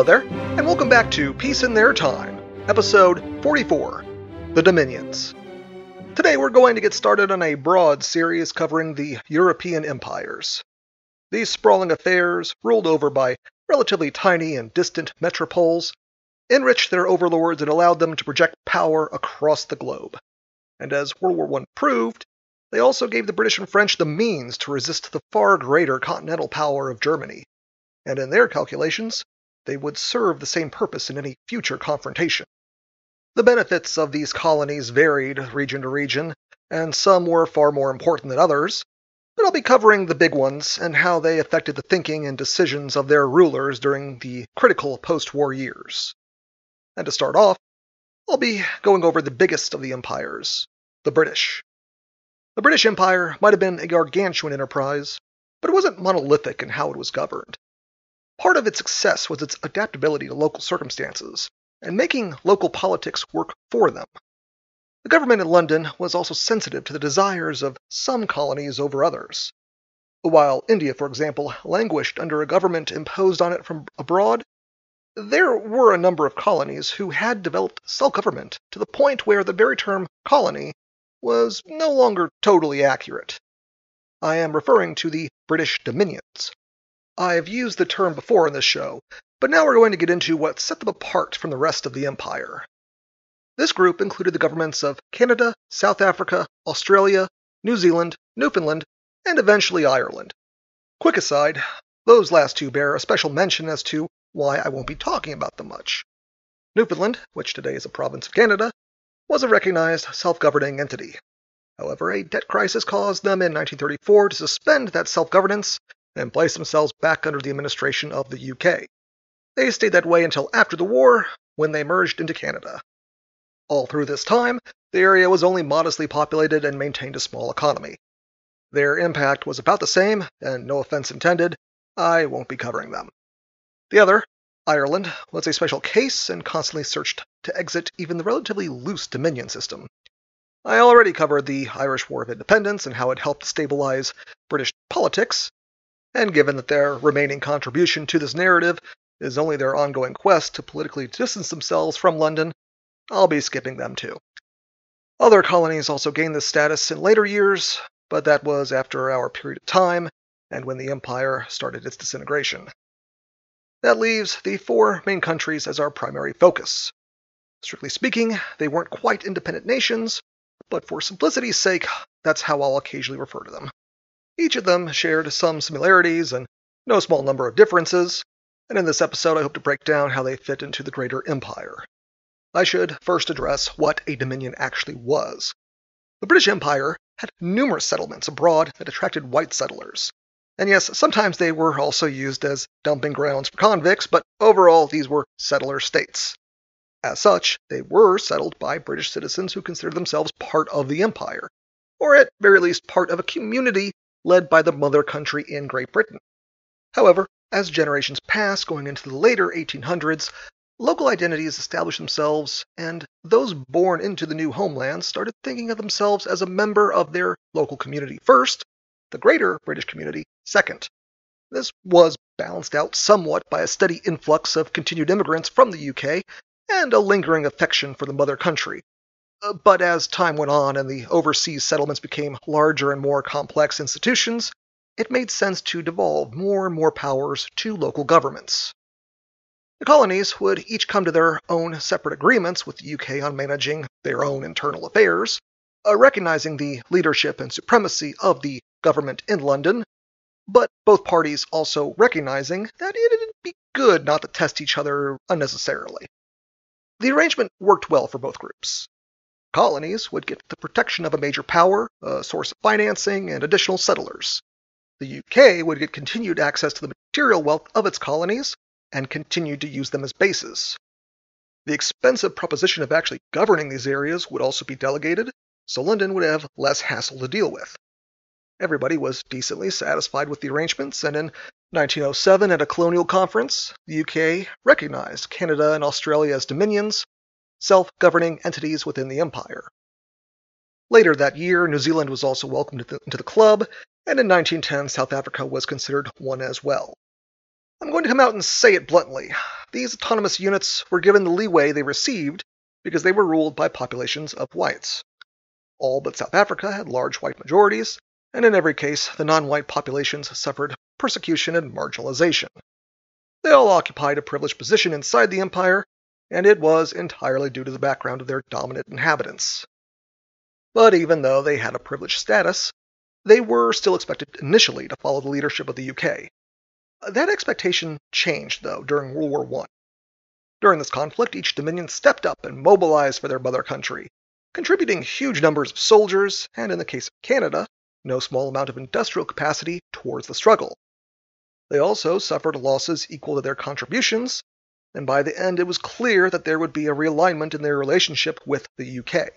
Hello there, and welcome back to Peace in Their Time, episode 44 The Dominions. Today we're going to get started on a broad series covering the European empires. These sprawling affairs, ruled over by relatively tiny and distant metropoles, enriched their overlords and allowed them to project power across the globe. And as World War I proved, they also gave the British and French the means to resist the far greater continental power of Germany. And in their calculations, they would serve the same purpose in any future confrontation. The benefits of these colonies varied region to region, and some were far more important than others, but I'll be covering the big ones and how they affected the thinking and decisions of their rulers during the critical post war years. And to start off, I'll be going over the biggest of the empires, the British. The British Empire might have been a gargantuan enterprise, but it wasn't monolithic in how it was governed. Part of its success was its adaptability to local circumstances and making local politics work for them. The government in London was also sensitive to the desires of some colonies over others. While India, for example, languished under a government imposed on it from abroad, there were a number of colonies who had developed self government to the point where the very term colony was no longer totally accurate. I am referring to the British Dominions. I've used the term before in this show, but now we're going to get into what set them apart from the rest of the empire. This group included the governments of Canada, South Africa, Australia, New Zealand, Newfoundland, and eventually Ireland. Quick aside, those last two bear a special mention as to why I won't be talking about them much. Newfoundland, which today is a province of Canada, was a recognized self governing entity. However, a debt crisis caused them in 1934 to suspend that self governance and placed themselves back under the administration of the UK. They stayed that way until after the war, when they merged into Canada. All through this time, the area was only modestly populated and maintained a small economy. Their impact was about the same, and no offense intended, I won't be covering them. The other, Ireland, was a special case and constantly searched to exit even the relatively loose Dominion system. I already covered the Irish War of Independence and how it helped stabilize British politics, and given that their remaining contribution to this narrative is only their ongoing quest to politically distance themselves from London, I'll be skipping them too. Other colonies also gained this status in later years, but that was after our period of time and when the empire started its disintegration. That leaves the four main countries as our primary focus. Strictly speaking, they weren't quite independent nations, but for simplicity's sake, that's how I'll occasionally refer to them. Each of them shared some similarities and no small number of differences, and in this episode I hope to break down how they fit into the greater empire. I should first address what a dominion actually was. The British Empire had numerous settlements abroad that attracted white settlers. And yes, sometimes they were also used as dumping grounds for convicts, but overall these were settler states. As such, they were settled by British citizens who considered themselves part of the empire, or at very least part of a community led by the mother country in Great Britain. However, as generations passed, going into the later 1800s, local identities established themselves, and those born into the new homeland started thinking of themselves as a member of their local community first, the greater British community second. This was balanced out somewhat by a steady influx of continued immigrants from the UK and a lingering affection for the mother country, but as time went on and the overseas settlements became larger and more complex institutions, it made sense to devolve more and more powers to local governments. The colonies would each come to their own separate agreements with the UK on managing their own internal affairs, uh, recognizing the leadership and supremacy of the government in London, but both parties also recognizing that it'd be good not to test each other unnecessarily. The arrangement worked well for both groups colonies would get the protection of a major power, a source of financing, and additional settlers. The UK would get continued access to the material wealth of its colonies and continue to use them as bases. The expensive proposition of actually governing these areas would also be delegated, so London would have less hassle to deal with. Everybody was decently satisfied with the arrangements, and in 1907, at a colonial conference, the UK recognized Canada and Australia as dominions self governing entities within the empire. Later that year, New Zealand was also welcomed into the club, and in 1910, South Africa was considered one as well. I'm going to come out and say it bluntly. These autonomous units were given the leeway they received because they were ruled by populations of whites. All but South Africa had large white majorities, and in every case, the non white populations suffered persecution and marginalization. They all occupied a privileged position inside the empire, and it was entirely due to the background of their dominant inhabitants. But even though they had a privileged status, they were still expected initially to follow the leadership of the UK. That expectation changed, though, during World War I. During this conflict, each dominion stepped up and mobilized for their mother country, contributing huge numbers of soldiers, and in the case of Canada, no small amount of industrial capacity towards the struggle. They also suffered losses equal to their contributions, and by the end it was clear that there would be a realignment in their relationship with the UK.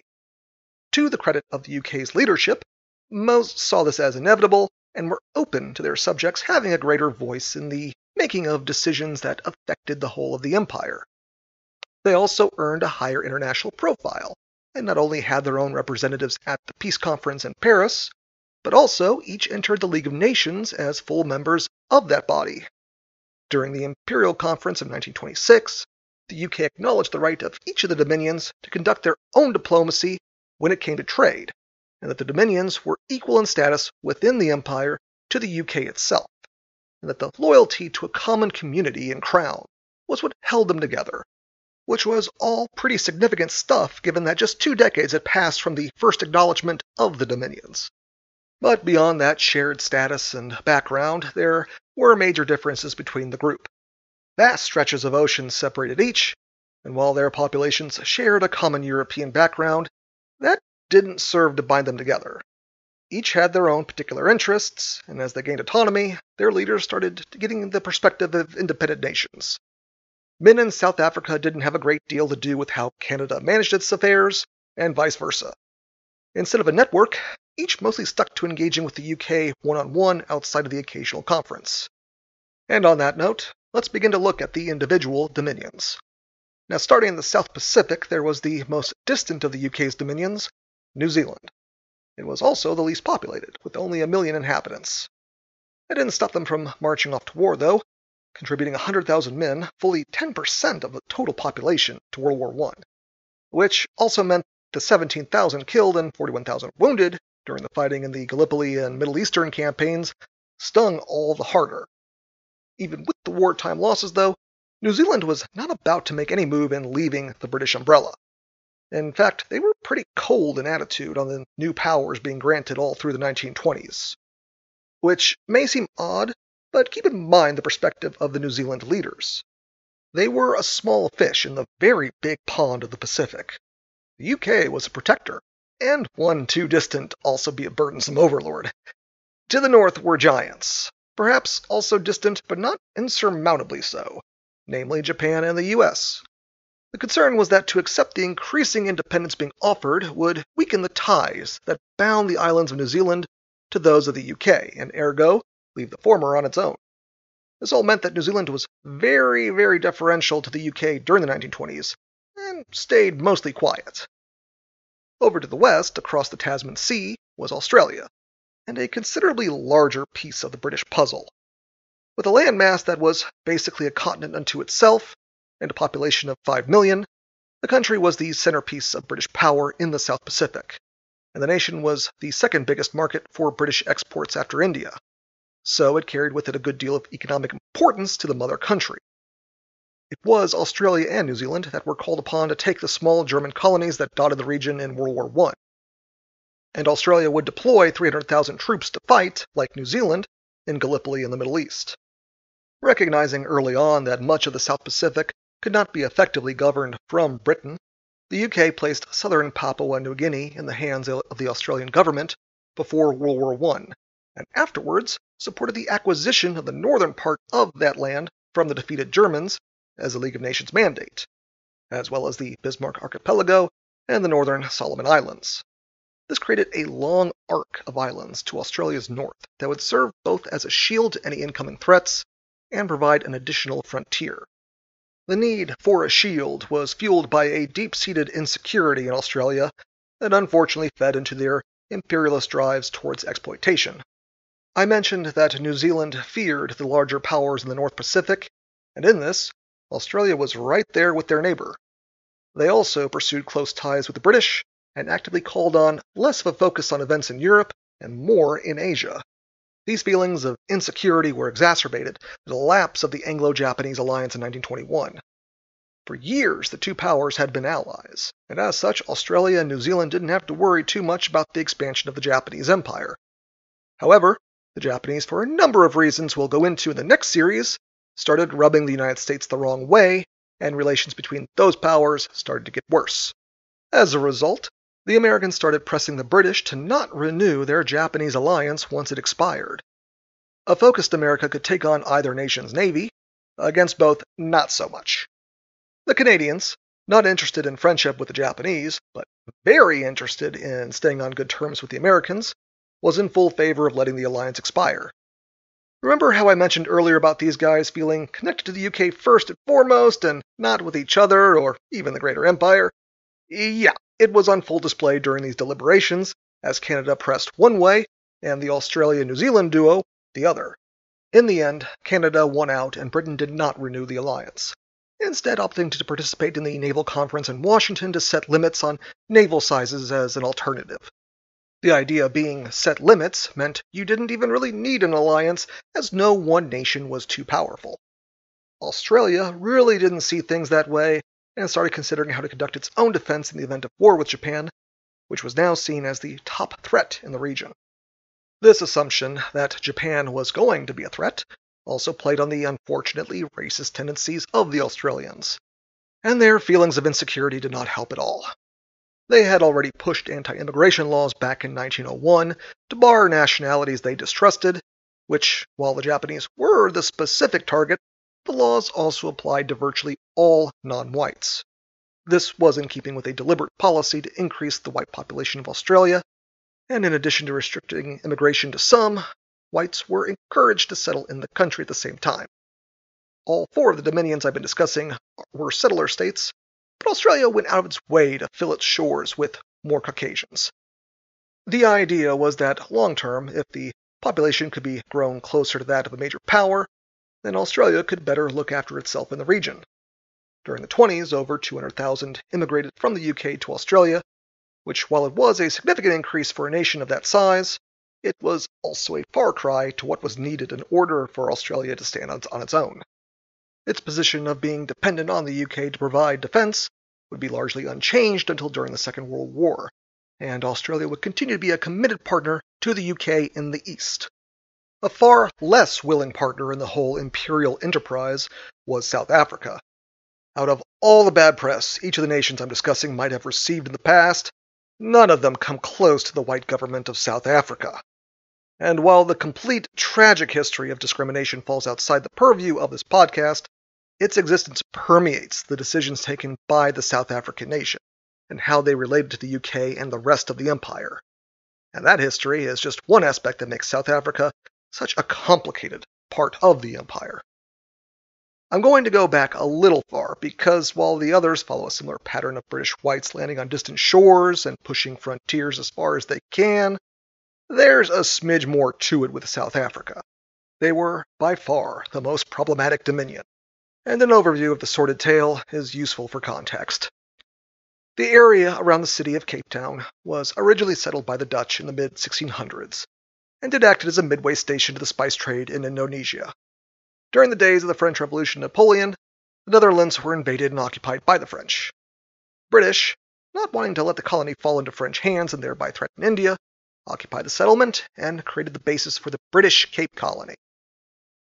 To the credit of the UK's leadership, most saw this as inevitable and were open to their subjects having a greater voice in the making of decisions that affected the whole of the empire. They also earned a higher international profile, and not only had their own representatives at the peace conference in Paris, but also each entered the League of Nations as full members of that body. During the Imperial Conference of 1926, the UK acknowledged the right of each of the dominions to conduct their own diplomacy when it came to trade, and that the dominions were equal in status within the empire to the UK itself, and that the loyalty to a common community and crown was what held them together, which was all pretty significant stuff given that just two decades had passed from the first acknowledgement of the dominions. But beyond that shared status and background, there were major differences between the group. Vast stretches of ocean separated each, and while their populations shared a common European background, that didn't serve to bind them together. Each had their own particular interests, and as they gained autonomy, their leaders started getting the perspective of independent nations. Men in South Africa didn't have a great deal to do with how Canada managed its affairs, and vice versa. Instead of a network, each mostly stuck to engaging with the UK one on one outside of the occasional conference. And on that note, let's begin to look at the individual dominions. Now, starting in the South Pacific, there was the most distant of the UK's dominions, New Zealand. It was also the least populated, with only a million inhabitants. It didn't stop them from marching off to war, though, contributing 100,000 men, fully 10% of the total population, to World War I, which also meant the 17,000 killed and 41,000 wounded during the fighting in the Gallipoli and Middle Eastern campaigns stung all the harder. Even with the wartime losses, though, New Zealand was not about to make any move in leaving the British umbrella. In fact, they were pretty cold in attitude on the new powers being granted all through the 1920s. Which may seem odd, but keep in mind the perspective of the New Zealand leaders. They were a small fish in the very big pond of the Pacific. The UK was a protector, and one too distant also be a burdensome overlord. To the north were giants, perhaps also distant but not insurmountably so, namely Japan and the US. The concern was that to accept the increasing independence being offered would weaken the ties that bound the islands of New Zealand to those of the UK, and ergo, leave the former on its own. This all meant that New Zealand was very, very deferential to the UK during the 1920s, and stayed mostly quiet. Over to the west, across the Tasman Sea, was Australia, and a considerably larger piece of the British puzzle. With a landmass that was basically a continent unto itself, and a population of 5 million, the country was the centerpiece of British power in the South Pacific, and the nation was the second biggest market for British exports after India. So it carried with it a good deal of economic importance to the mother country. It was Australia and New Zealand that were called upon to take the small German colonies that dotted the region in World War I. And Australia would deploy 300,000 troops to fight, like New Zealand, in Gallipoli in the Middle East. Recognizing early on that much of the South Pacific could not be effectively governed from Britain, the UK placed southern Papua New Guinea in the hands of the Australian government before World War I, and afterwards supported the acquisition of the northern part of that land from the defeated Germans as a League of Nations mandate, as well as the Bismarck Archipelago and the northern Solomon Islands. This created a long arc of islands to Australia's north that would serve both as a shield to any incoming threats and provide an additional frontier. The need for a shield was fueled by a deep seated insecurity in Australia that unfortunately fed into their imperialist drives towards exploitation. I mentioned that New Zealand feared the larger powers in the North Pacific, and in this, Australia was right there with their neighbor. They also pursued close ties with the British and actively called on less of a focus on events in Europe and more in Asia. These feelings of insecurity were exacerbated by the lapse of the Anglo Japanese alliance in 1921. For years, the two powers had been allies, and as such, Australia and New Zealand didn't have to worry too much about the expansion of the Japanese Empire. However, the Japanese, for a number of reasons we'll go into in the next series, started rubbing the United States the wrong way, and relations between those powers started to get worse. As a result, the Americans started pressing the British to not renew their Japanese alliance once it expired. A focused America could take on either nation's navy, against both, not so much. The Canadians, not interested in friendship with the Japanese, but very interested in staying on good terms with the Americans, was in full favor of letting the alliance expire. Remember how I mentioned earlier about these guys feeling connected to the UK first and foremost and not with each other or even the greater empire? Yeah, it was on full display during these deliberations, as Canada pressed one way and the Australia New Zealand duo the other. In the end, Canada won out and Britain did not renew the alliance, instead opting to participate in the naval conference in Washington to set limits on naval sizes as an alternative. The idea being set limits meant you didn't even really need an alliance, as no one nation was too powerful. Australia really didn't see things that way and started considering how to conduct its own defense in the event of war with Japan, which was now seen as the top threat in the region. This assumption that Japan was going to be a threat also played on the unfortunately racist tendencies of the Australians, and their feelings of insecurity did not help at all. They had already pushed anti immigration laws back in 1901 to bar nationalities they distrusted, which, while the Japanese were the specific target, the laws also applied to virtually all non whites. This was in keeping with a deliberate policy to increase the white population of Australia, and in addition to restricting immigration to some, whites were encouraged to settle in the country at the same time. All four of the dominions I've been discussing were settler states, but Australia went out of its way to fill its shores with more Caucasians. The idea was that long term, if the population could be grown closer to that of a major power, then Australia could better look after itself in the region. During the 20s, over 200,000 immigrated from the UK to Australia, which, while it was a significant increase for a nation of that size, it was also a far cry to what was needed in order for Australia to stand on its own. Its position of being dependent on the UK to provide defense would be largely unchanged until during the Second World War, and Australia would continue to be a committed partner to the UK in the East. A far less willing partner in the whole imperial enterprise was South Africa. Out of all the bad press each of the nations I'm discussing might have received in the past, none of them come close to the white government of South Africa. And while the complete tragic history of discrimination falls outside the purview of this podcast, its existence permeates the decisions taken by the South African nation and how they related to the UK and the rest of the empire. And that history is just one aspect that makes South Africa such a complicated part of the empire. I'm going to go back a little far because while the others follow a similar pattern of British whites landing on distant shores and pushing frontiers as far as they can, there's a smidge more to it with South Africa. They were, by far, the most problematic dominion, and an overview of the sordid tale is useful for context. The area around the city of Cape Town was originally settled by the Dutch in the mid 1600s, and it acted as a midway station to the spice trade in Indonesia. During the days of the French Revolution Napoleon, the Netherlands were invaded and occupied by the French. British, not wanting to let the colony fall into French hands and thereby threaten India, occupied the settlement and created the basis for the British Cape Colony.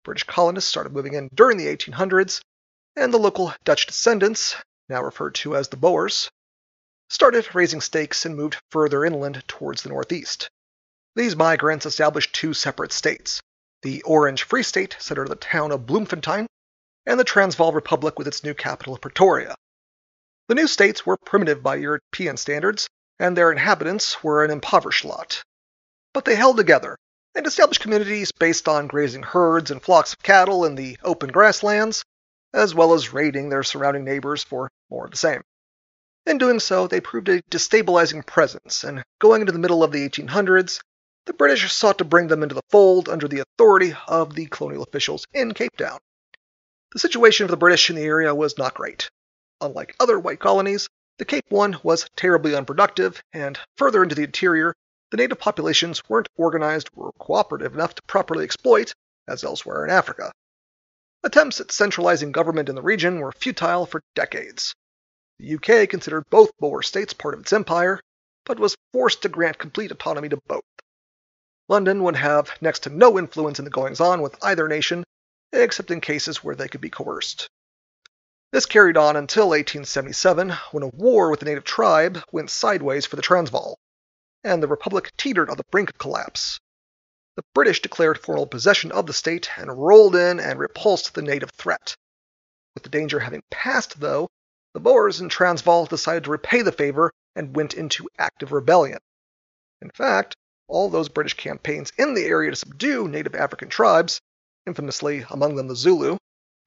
British colonists started moving in during the 1800s, and the local Dutch descendants, now referred to as the Boers, started raising stakes and moved further inland towards the northeast. These migrants established two separate states the Orange Free State, centered in the town of Bloemfontein, and the Transvaal Republic with its new capital Pretoria. The new states were primitive by European standards, and their inhabitants were an impoverished lot. But they held together and established communities based on grazing herds and flocks of cattle in the open grasslands, as well as raiding their surrounding neighbors for more of the same. In doing so, they proved a destabilizing presence, and going into the middle of the 1800s, the British sought to bring them into the fold under the authority of the colonial officials in Cape Town. The situation of the British in the area was not great. Unlike other white colonies, the Cape one was terribly unproductive, and further into the interior, the native populations weren't organized or cooperative enough to properly exploit, as elsewhere in Africa. Attempts at centralizing government in the region were futile for decades. The UK considered both Boer states part of its empire, but was forced to grant complete autonomy to both. London would have next to no influence in the goings on with either nation, except in cases where they could be coerced. This carried on until 1877, when a war with the native tribe went sideways for the Transvaal, and the Republic teetered on the brink of collapse. The British declared formal possession of the state and rolled in and repulsed the native threat. With the danger having passed, though, the Boers in Transvaal decided to repay the favor and went into active rebellion. In fact, all those British campaigns in the area to subdue native African tribes, infamously among them the Zulu,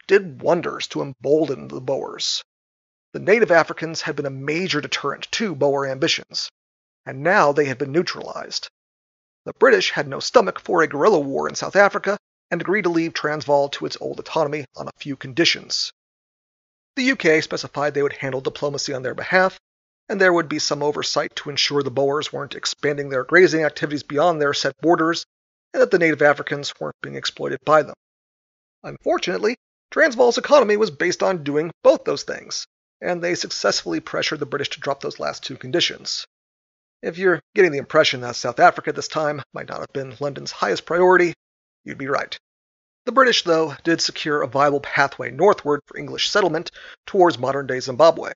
did wonders to embolden the Boers. The native Africans had been a major deterrent to Boer ambitions, and now they had been neutralized. The British had no stomach for a guerrilla war in South Africa and agreed to leave Transvaal to its old autonomy on a few conditions. The UK specified they would handle diplomacy on their behalf, and there would be some oversight to ensure the Boers weren't expanding their grazing activities beyond their set borders, and that the native Africans weren't being exploited by them. Unfortunately, Transvaal's economy was based on doing both those things, and they successfully pressured the British to drop those last two conditions. If you're getting the impression that South Africa at this time might not have been London's highest priority, you'd be right. The British, though, did secure a viable pathway northward for English settlement towards modern day Zimbabwe,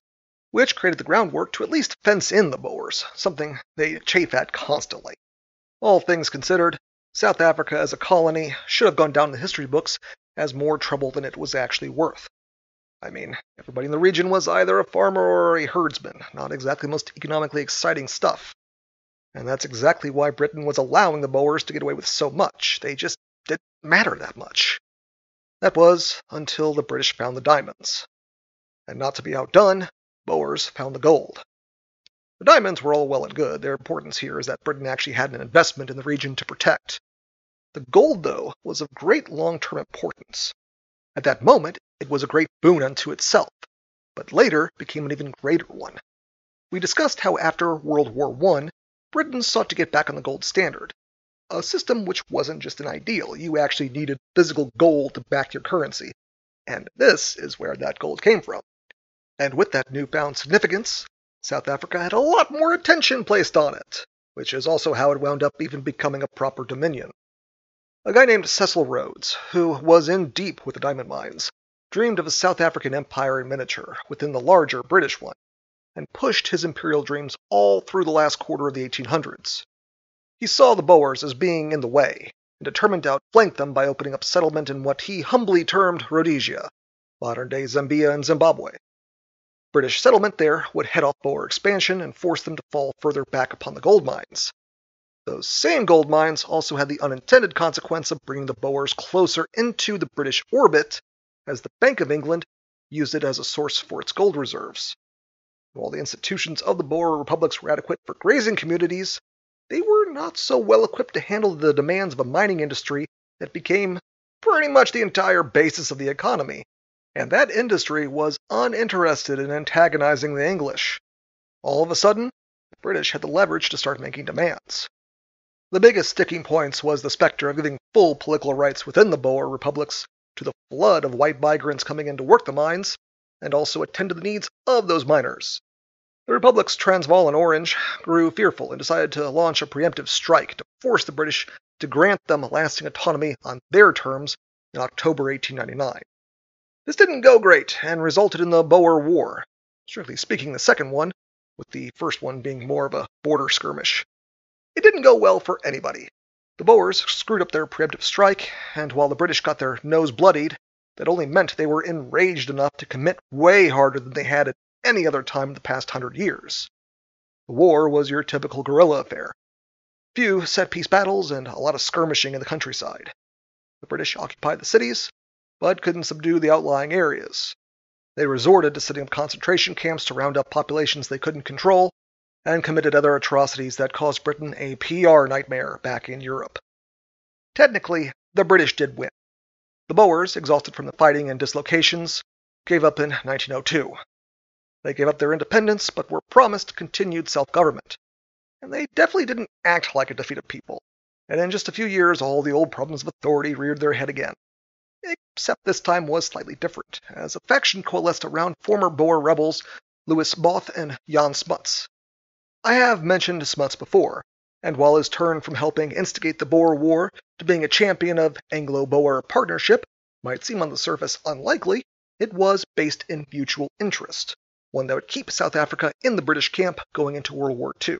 which created the groundwork to at least fence in the Boers, something they chafe at constantly. All things considered, South Africa as a colony should have gone down in the history books as more trouble than it was actually worth. I mean, everybody in the region was either a farmer or a herdsman, not exactly most economically exciting stuff. And that's exactly why Britain was allowing the Boers to get away with so much. They just didn't matter that much. That was until the British found the diamonds. And not to be outdone, Boers found the gold. The diamonds were all well and good. Their importance here is that Britain actually had an investment in the region to protect. The gold, though, was of great long term importance. At that moment, it was a great boon unto itself, but later became an even greater one. We discussed how after World War I, Britain sought to get back on the gold standard, a system which wasn't just an ideal. You actually needed physical gold to back your currency, and this is where that gold came from. And with that newfound significance, South Africa had a lot more attention placed on it, which is also how it wound up even becoming a proper dominion. A guy named Cecil Rhodes, who was in deep with the diamond mines, dreamed of a South African empire in miniature within the larger British one, and pushed his imperial dreams all through the last quarter of the 1800s. He saw the Boers as being in the way, and determined to outflank them by opening up settlement in what he humbly termed Rhodesia, modern day Zambia and Zimbabwe. British settlement there would head off Boer expansion and force them to fall further back upon the gold mines. Those same gold mines also had the unintended consequence of bringing the Boers closer into the British orbit, as the Bank of England used it as a source for its gold reserves. While the institutions of the Boer republics were adequate for grazing communities, they were not so well equipped to handle the demands of a mining industry that became pretty much the entire basis of the economy and that industry was uninterested in antagonizing the English. All of a sudden, the British had the leverage to start making demands. The biggest sticking points was the specter of giving full political rights within the Boer republics to the flood of white migrants coming in to work the mines, and also attend to the needs of those miners. The republics Transvaal and Orange grew fearful and decided to launch a preemptive strike to force the British to grant them lasting autonomy on their terms in October 1899. This didn't go great and resulted in the Boer War, strictly speaking, the second one, with the first one being more of a border skirmish. It didn't go well for anybody. The Boers screwed up their preemptive strike, and while the British got their nose bloodied, that only meant they were enraged enough to commit way harder than they had at any other time in the past hundred years. The war was your typical guerrilla affair. Few set piece battles and a lot of skirmishing in the countryside. The British occupied the cities, but couldn't subdue the outlying areas. They resorted to setting up concentration camps to round up populations they couldn't control, and committed other atrocities that caused Britain a PR nightmare back in Europe. Technically, the British did win. The Boers, exhausted from the fighting and dislocations, gave up in 1902. They gave up their independence, but were promised continued self government. And they definitely didn't act like a defeated people. And in just a few years, all the old problems of authority reared their head again. Except this time was slightly different, as a faction coalesced around former Boer rebels Louis Botha and Jan Smuts. I have mentioned Smuts before, and while his turn from helping instigate the Boer War to being a champion of Anglo-Boer partnership might seem on the surface unlikely, it was based in mutual interest, one that would keep South Africa in the British camp going into World War II.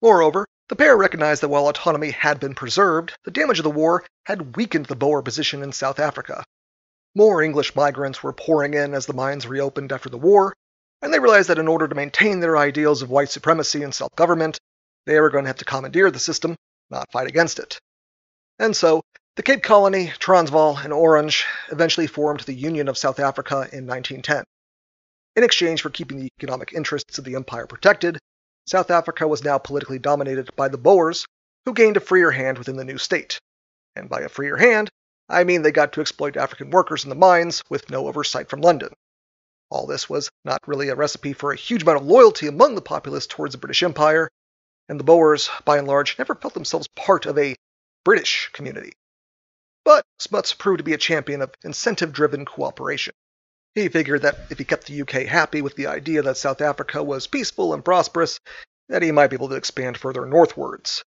Moreover, the pair recognized that while autonomy had been preserved, the damage of the war had weakened the Boer position in South Africa. More English migrants were pouring in as the mines reopened after the war, and they realized that in order to maintain their ideals of white supremacy and self government, they were going to have to commandeer the system, not fight against it. And so, the Cape Colony, Transvaal, and Orange eventually formed the Union of South Africa in 1910. In exchange for keeping the economic interests of the empire protected, South Africa was now politically dominated by the Boers, who gained a freer hand within the new state. And by a freer hand, I mean they got to exploit African workers in the mines with no oversight from London. All this was not really a recipe for a huge amount of loyalty among the populace towards the British Empire, and the Boers, by and large, never felt themselves part of a British community. But Smuts proved to be a champion of incentive driven cooperation. He figured that if he kept the UK happy with the idea that South Africa was peaceful and prosperous, that he might be able to expand further northwards.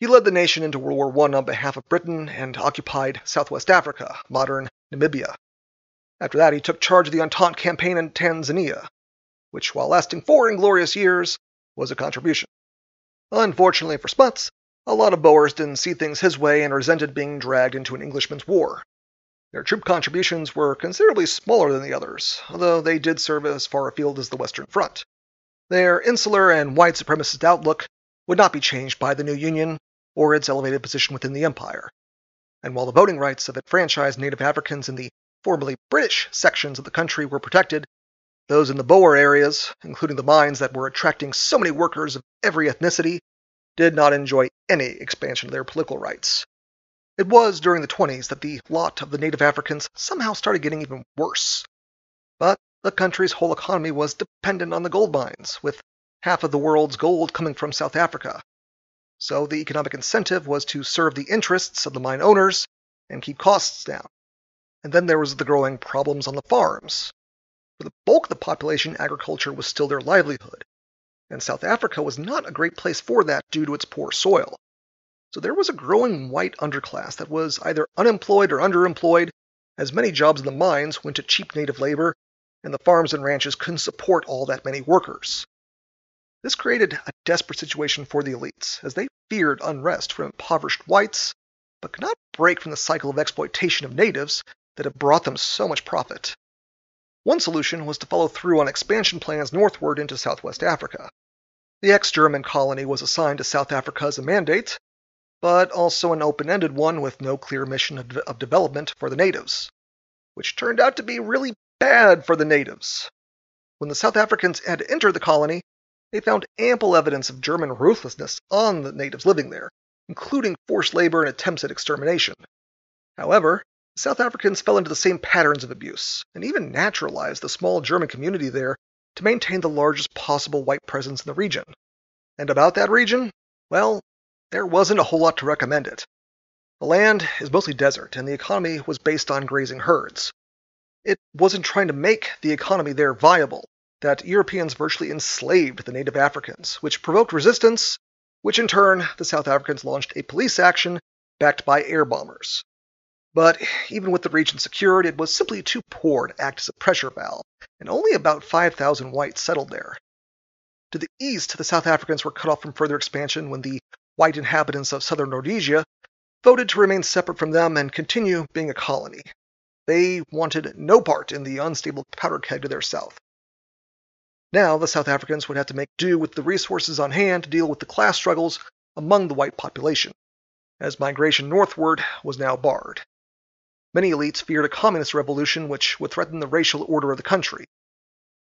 He led the nation into World War I on behalf of Britain and occupied Southwest Africa, modern Namibia. After that, he took charge of the Entente campaign in Tanzania, which, while lasting four inglorious years, was a contribution. Unfortunately for Smuts, a lot of Boers didn't see things his way and resented being dragged into an Englishman's war. Their troop contributions were considerably smaller than the others, although they did serve as far afield as the Western Front. Their insular and white supremacist outlook would not be changed by the new Union or its elevated position within the Empire. And while the voting rights of enfranchised Native Africans in the formerly British sections of the country were protected, those in the Boer areas, including the mines that were attracting so many workers of every ethnicity, did not enjoy any expansion of their political rights. It was during the 20s that the lot of the native Africans somehow started getting even worse. But the country's whole economy was dependent on the gold mines, with half of the world's gold coming from South Africa. So the economic incentive was to serve the interests of the mine owners and keep costs down. And then there was the growing problems on the farms. For the bulk of the population, agriculture was still their livelihood, and South Africa was not a great place for that due to its poor soil. So there was a growing white underclass that was either unemployed or underemployed, as many jobs in the mines went to cheap native labor, and the farms and ranches couldn't support all that many workers. This created a desperate situation for the elites, as they feared unrest from impoverished whites, but could not break from the cycle of exploitation of natives that had brought them so much profit. One solution was to follow through on expansion plans northward into southwest Africa. The ex German colony was assigned to South Africa as a mandate, but also an open ended one with no clear mission of, of, development for the natives, which turned out to be really bad for the natives. When the South Africans had entered the colony, they found ample evidence of German ruthlessness on the natives living there, including forced labor and attempts at extermination. However, South Africans fell into the same patterns of abuse, and even naturalized the small German community there to maintain the largest possible white presence in the region. And about that region, well, there wasn't a whole lot to recommend it. The land is mostly desert, and the economy was based on grazing herds. It wasn't trying to make the economy there viable, that Europeans virtually enslaved the native Africans, which provoked resistance, which in turn the South Africans launched a police action backed by air bombers. But even with the region secured, it was simply too poor to act as a pressure valve, and only about 5,000 whites settled there. To the east, the South Africans were cut off from further expansion when the white inhabitants of southern Rhodesia voted to remain separate from them and continue being a colony. They wanted no part in the unstable powder keg to their south. Now, the South Africans would have to make do with the resources on hand to deal with the class struggles among the white population, as migration northward was now barred. Many elites feared a communist revolution which would threaten the racial order of the country.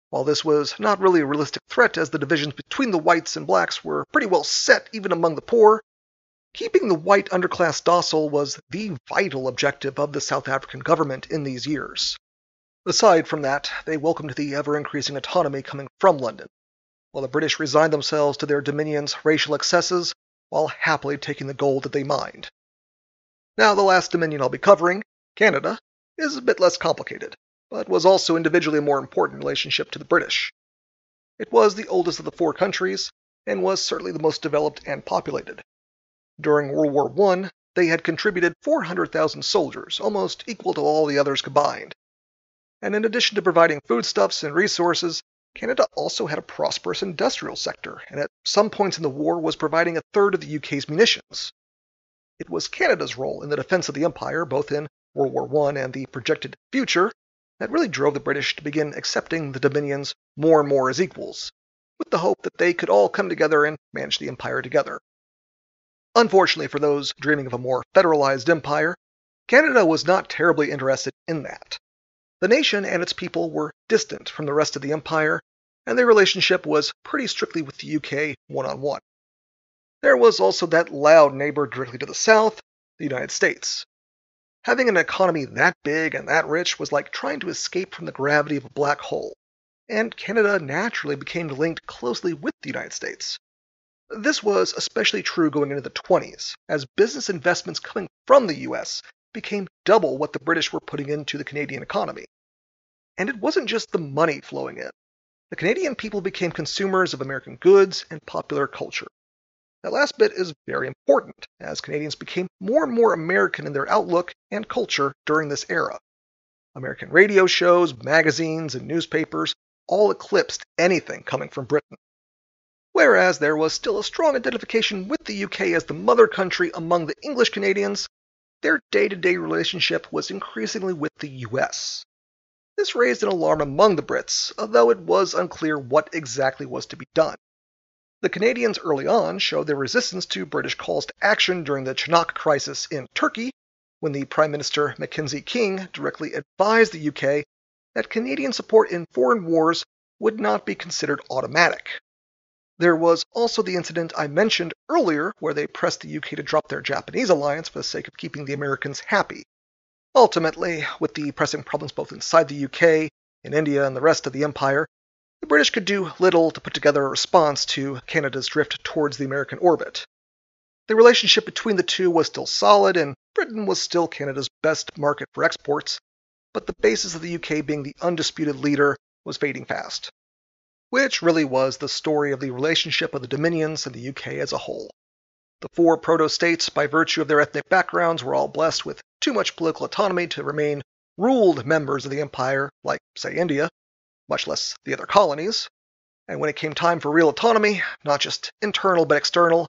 While this was not really a realistic threat as the divisions between the whites and blacks were pretty well set even among the poor, keeping the white underclass docile was the vital objective of the South African government in these years. Aside from that, they welcomed the ever increasing autonomy coming from London, while the British resigned themselves to their dominion's racial excesses while happily taking the gold that they mined. Now, the last dominion I'll be covering, Canada, is a bit less complicated but was also individually a more important relationship to the British. It was the oldest of the four countries, and was certainly the most developed and populated. During World War I, they had contributed 400,000 soldiers, almost equal to all the others combined. And in addition to providing foodstuffs and resources, Canada also had a prosperous industrial sector, and at some points in the war was providing a third of the UK's munitions. It was Canada's role in the defense of the Empire, both in World War I and the projected future, that really drove the British to begin accepting the Dominions more and more as equals, with the hope that they could all come together and manage the empire together. Unfortunately for those dreaming of a more federalized empire, Canada was not terribly interested in that. The nation and its people were distant from the rest of the empire, and their relationship was pretty strictly with the UK one on one. There was also that loud neighbor directly to the south, the United States, Having an economy that big and that rich was like trying to escape from the gravity of a black hole, and Canada naturally became linked closely with the United States. This was especially true going into the 20s, as business investments coming from the US became double what the British were putting into the Canadian economy. And it wasn't just the money flowing in. The Canadian people became consumers of American goods and popular culture. That last bit is very important, as Canadians became more and more American in their outlook and culture during this era. American radio shows, magazines, and newspapers all eclipsed anything coming from Britain. Whereas there was still a strong identification with the UK as the mother country among the English Canadians, their day to day relationship was increasingly with the US. This raised an alarm among the Brits, although it was unclear what exactly was to be done. The Canadians early on showed their resistance to British calls to action during the Çanak crisis in Turkey, when the Prime Minister Mackenzie King directly advised the UK that Canadian support in foreign wars would not be considered automatic. There was also the incident I mentioned earlier where they pressed the UK to drop their Japanese alliance for the sake of keeping the Americans happy. Ultimately, with the pressing problems both inside the UK, in India, and the rest of the empire, the British could do little to put together a response to Canada's drift towards the American orbit. The relationship between the two was still solid, and Britain was still Canada's best market for exports, but the basis of the UK being the undisputed leader was fading fast. Which really was the story of the relationship of the Dominions and the UK as a whole. The four proto states, by virtue of their ethnic backgrounds, were all blessed with too much political autonomy to remain ruled members of the empire, like, say, India, much less the other colonies. And when it came time for real autonomy, not just internal but external,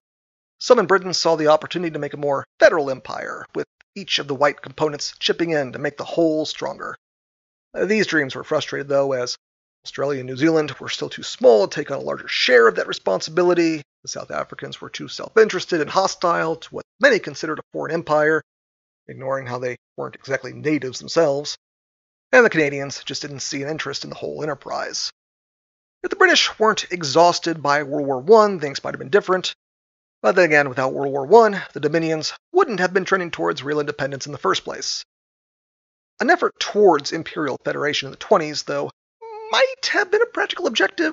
some in Britain saw the opportunity to make a more federal empire, with each of the white components chipping in to make the whole stronger. Uh, these dreams were frustrated, though, as Australia and New Zealand were still too small to take on a larger share of that responsibility. The South Africans were too self interested and hostile to what many considered a foreign empire, ignoring how they weren't exactly natives themselves and the Canadians just didn't see an interest in the whole enterprise. If the British weren't exhausted by World War I, things might have been different. But then again, without World War I, the Dominions wouldn't have been trending towards real independence in the first place. An effort towards imperial federation in the 20s, though, might have been a practical objective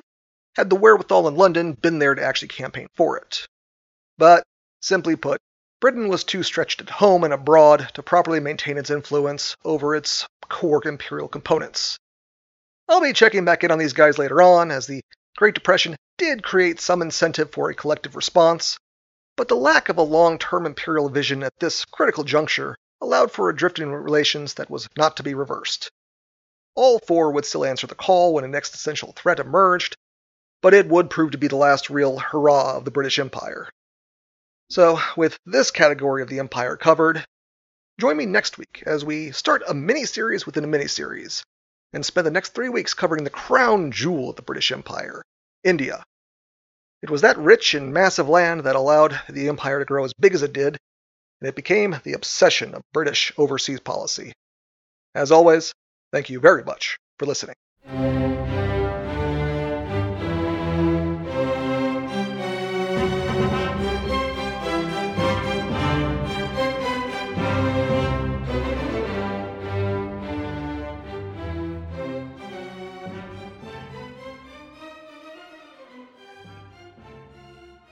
had the wherewithal in London been there to actually campaign for it. But, simply put, Britain was too stretched at home and abroad to properly maintain its influence over its core imperial components. I'll be checking back in on these guys later on, as the Great Depression did create some incentive for a collective response, but the lack of a long term imperial vision at this critical juncture allowed for a drift in relations that was not to be reversed. All four would still answer the call when an existential threat emerged, but it would prove to be the last real hurrah of the British Empire. So, with this category of the Empire covered, join me next week as we start a mini series within a mini series and spend the next three weeks covering the crown jewel of the British Empire, India. It was that rich and massive land that allowed the empire to grow as big as it did, and it became the obsession of British overseas policy. As always, thank you very much for listening.